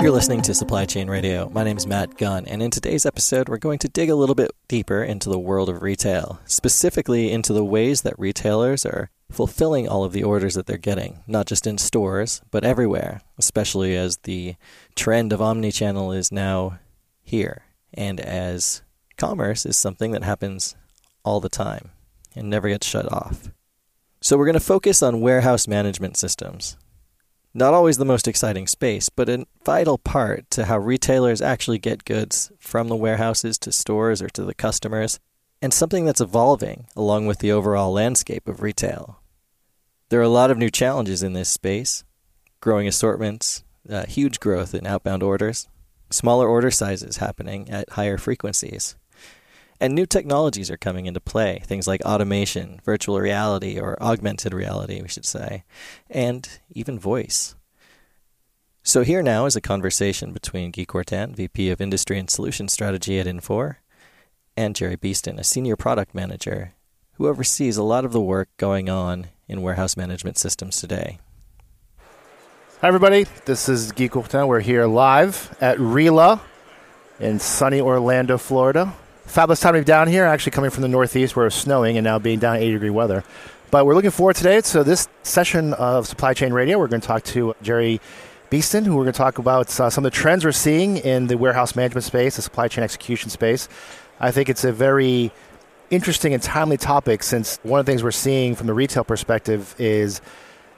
You're listening to Supply Chain Radio. My name is Matt Gunn, and in today's episode, we're going to dig a little bit deeper into the world of retail, specifically into the ways that retailers are fulfilling all of the orders that they're getting, not just in stores, but everywhere, especially as the trend of omnichannel is now here, and as commerce is something that happens all the time and never gets shut off. So, we're going to focus on warehouse management systems, not always the most exciting space, but a vital part to how retailers actually get goods from the warehouses to stores or to the customers, and something that's evolving along with the overall landscape of retail. There are a lot of new challenges in this space growing assortments, uh, huge growth in outbound orders, smaller order sizes happening at higher frequencies. And new technologies are coming into play, things like automation, virtual reality, or augmented reality, we should say, and even voice. So, here now is a conversation between Guy Courtin, VP of Industry and Solution Strategy at Infor, and Jerry Beaston, a Senior Product Manager who oversees a lot of the work going on in warehouse management systems today. Hi, everybody. This is Guy Courtin. We're here live at RILA in sunny Orlando, Florida fabulous time to be down here. Actually, coming from the northeast where it's snowing and now being down 80 degree weather. But we're looking forward today. So this session of Supply Chain Radio, we're going to talk to Jerry Beaston, who we're going to talk about uh, some of the trends we're seeing in the warehouse management space, the supply chain execution space. I think it's a very interesting and timely topic since one of the things we're seeing from the retail perspective is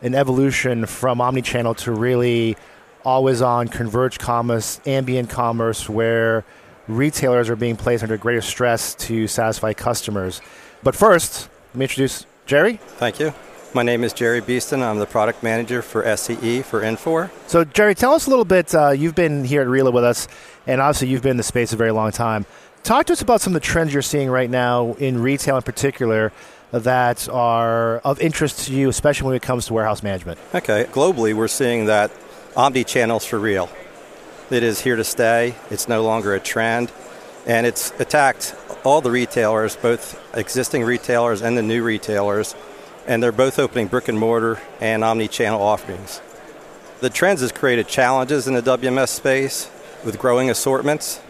an evolution from omnichannel to really always on converged commerce, ambient commerce, where retailers are being placed under greater stress to satisfy customers. But first, let me introduce Jerry. Thank you. My name is Jerry Beaston. I'm the product manager for SCE for Infor. So, Jerry, tell us a little bit. Uh, you've been here at RILA with us, and obviously you've been in the space a very long time. Talk to us about some of the trends you're seeing right now in retail in particular that are of interest to you, especially when it comes to warehouse management. Okay. Globally, we're seeing that omni channels for real. It is here to stay. It's no longer a trend. And it's attacked all the retailers, both existing retailers and the new retailers. And they're both opening brick and mortar and omni channel offerings. The trends has created challenges in the WMS space with growing assortments.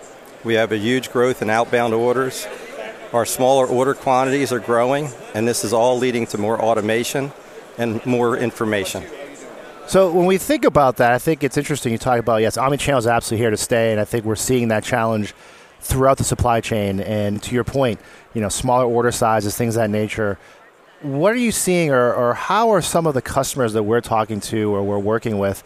We have a huge growth in outbound orders. Our smaller order quantities are growing, and this is all leading to more automation and more information. So when we think about that, I think it's interesting. You talk about yes, omnichannel is absolutely here to stay, and I think we're seeing that challenge throughout the supply chain. And to your point, you know, smaller order sizes, things of that nature. What are you seeing, or, or how are some of the customers that we're talking to or we're working with?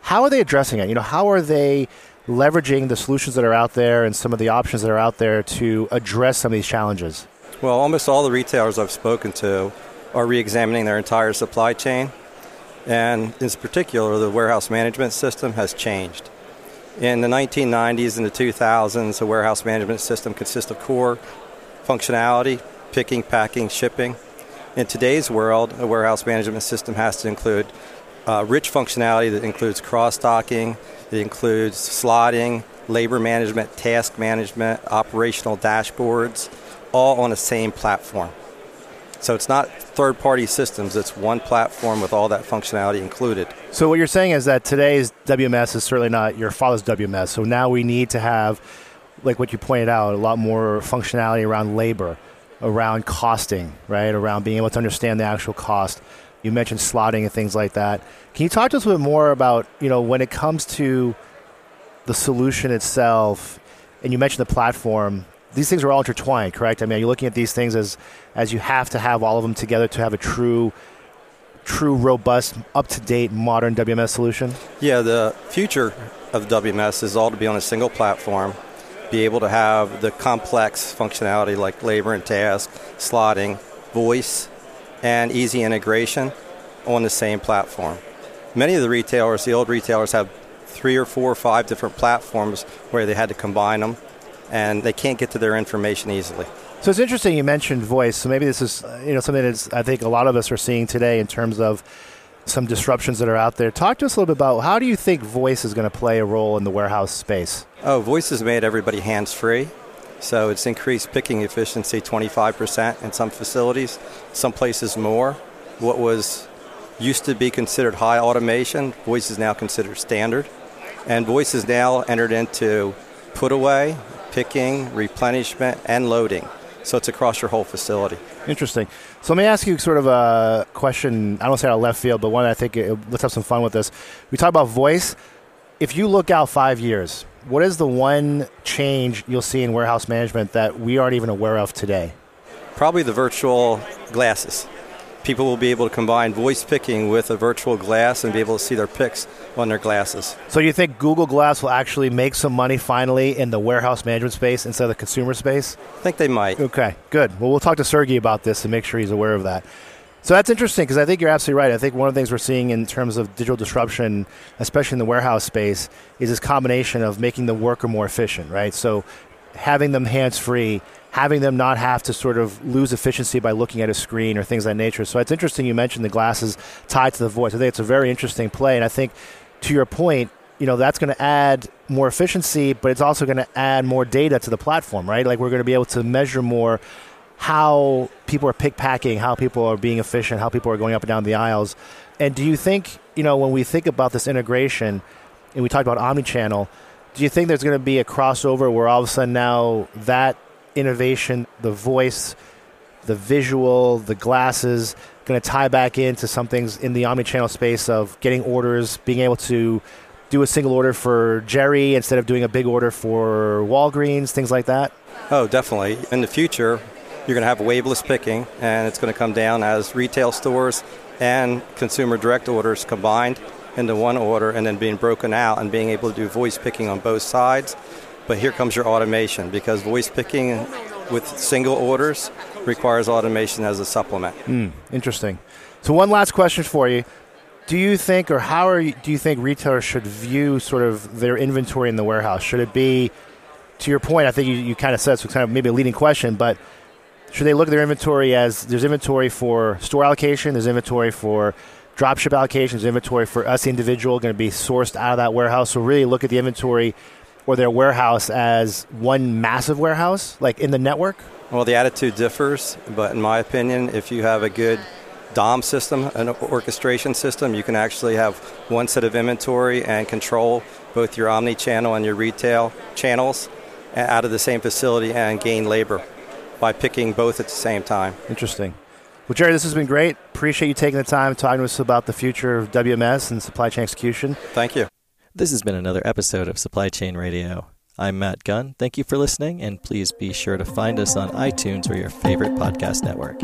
How are they addressing it? You know, how are they leveraging the solutions that are out there and some of the options that are out there to address some of these challenges? Well, almost all the retailers I've spoken to are re-examining their entire supply chain and in particular, the warehouse management system has changed. In the 1990s and the 2000s, the warehouse management system consists of core functionality, picking, packing, shipping. In today's world, a warehouse management system has to include uh, rich functionality that includes cross-docking, it includes slotting, labor management, task management, operational dashboards, all on the same platform. So it's not third party systems, it's one platform with all that functionality included. So what you're saying is that today's WMS is certainly not your father's WMS. So now we need to have, like what you pointed out, a lot more functionality around labor, around costing, right? Around being able to understand the actual cost. You mentioned slotting and things like that. Can you talk to us a bit more about, you know, when it comes to the solution itself, and you mentioned the platform, these things are all intertwined, correct? I mean, are you looking at these things as as you have to have all of them together to have a true, true, robust, up to date, modern WMS solution? Yeah, the future of WMS is all to be on a single platform, be able to have the complex functionality like labor and task, slotting, voice, and easy integration on the same platform. Many of the retailers, the old retailers, have three or four or five different platforms where they had to combine them and they can't get to their information easily. So it's interesting you mentioned voice. So maybe this is you know something that I think a lot of us are seeing today in terms of some disruptions that are out there. Talk to us a little bit about how do you think voice is going to play a role in the warehouse space? Oh, voice has made everybody hands free. So it's increased picking efficiency 25% in some facilities, some places more. What was used to be considered high automation, voice is now considered standard And voice is now entered into put away, picking, replenishment, and loading. So it's across your whole facility. Interesting. So let me ask you sort of a question. I don't say out of left field, but one I think it, let's have some fun with this. We talk about voice. If you look out five years, what is the one change you'll see in warehouse management that we aren't even aware of today? Probably the virtual glasses people will be able to combine voice picking with a virtual glass and be able to see their picks on their glasses. So you think Google Glass will actually make some money finally in the warehouse management space instead of the consumer space? I think they might. Okay, good. Well, we'll talk to Sergey about this and make sure he's aware of that. So that's interesting because I think you're absolutely right. I think one of the things we're seeing in terms of digital disruption, especially in the warehouse space, is this combination of making the worker more efficient, right? So having them hands free, having them not have to sort of lose efficiency by looking at a screen or things of that nature. So it's interesting you mentioned the glasses tied to the voice. I think it's a very interesting play, and I think to your point, you know that's going to add more efficiency, but it's also going to add more data to the platform, right? Like we're going to be able to measure more how people are pick packing, how people are being efficient, how people are going up and down the aisles. And do you think, you know, when we think about this integration, and we talked about omnichannel, do you think there's going to be a crossover where all of a sudden now that innovation, the voice, the visual, the glasses, going to tie back into some things in the omni-channel space of getting orders, being able to do a single order for Jerry instead of doing a big order for Walgreens, things like that? Oh, definitely. In the future, you're going to have waveless picking, and it's going to come down as retail stores and consumer direct orders combined into one order and then being broken out and being able to do voice picking on both sides but here comes your automation because voice picking with single orders requires automation as a supplement. Mm, interesting. So one last question for you. Do you think, or how you, do you think retailers should view sort of their inventory in the warehouse? Should it be, to your point, I think you, you kind of said, so kind of maybe a leading question, but should they look at their inventory as there's inventory for store allocation, there's inventory for dropship allocations, inventory for us individual going to be sourced out of that warehouse. So really look at the inventory or their warehouse as one massive warehouse, like in the network? Well, the attitude differs, but in my opinion, if you have a good DOM system, an orchestration system, you can actually have one set of inventory and control both your omni channel and your retail channels out of the same facility and gain labor by picking both at the same time. Interesting. Well, Jerry, this has been great. Appreciate you taking the time talking to us about the future of WMS and supply chain execution. Thank you. This has been another episode of Supply Chain Radio. I'm Matt Gunn. Thank you for listening, and please be sure to find us on iTunes or your favorite podcast network.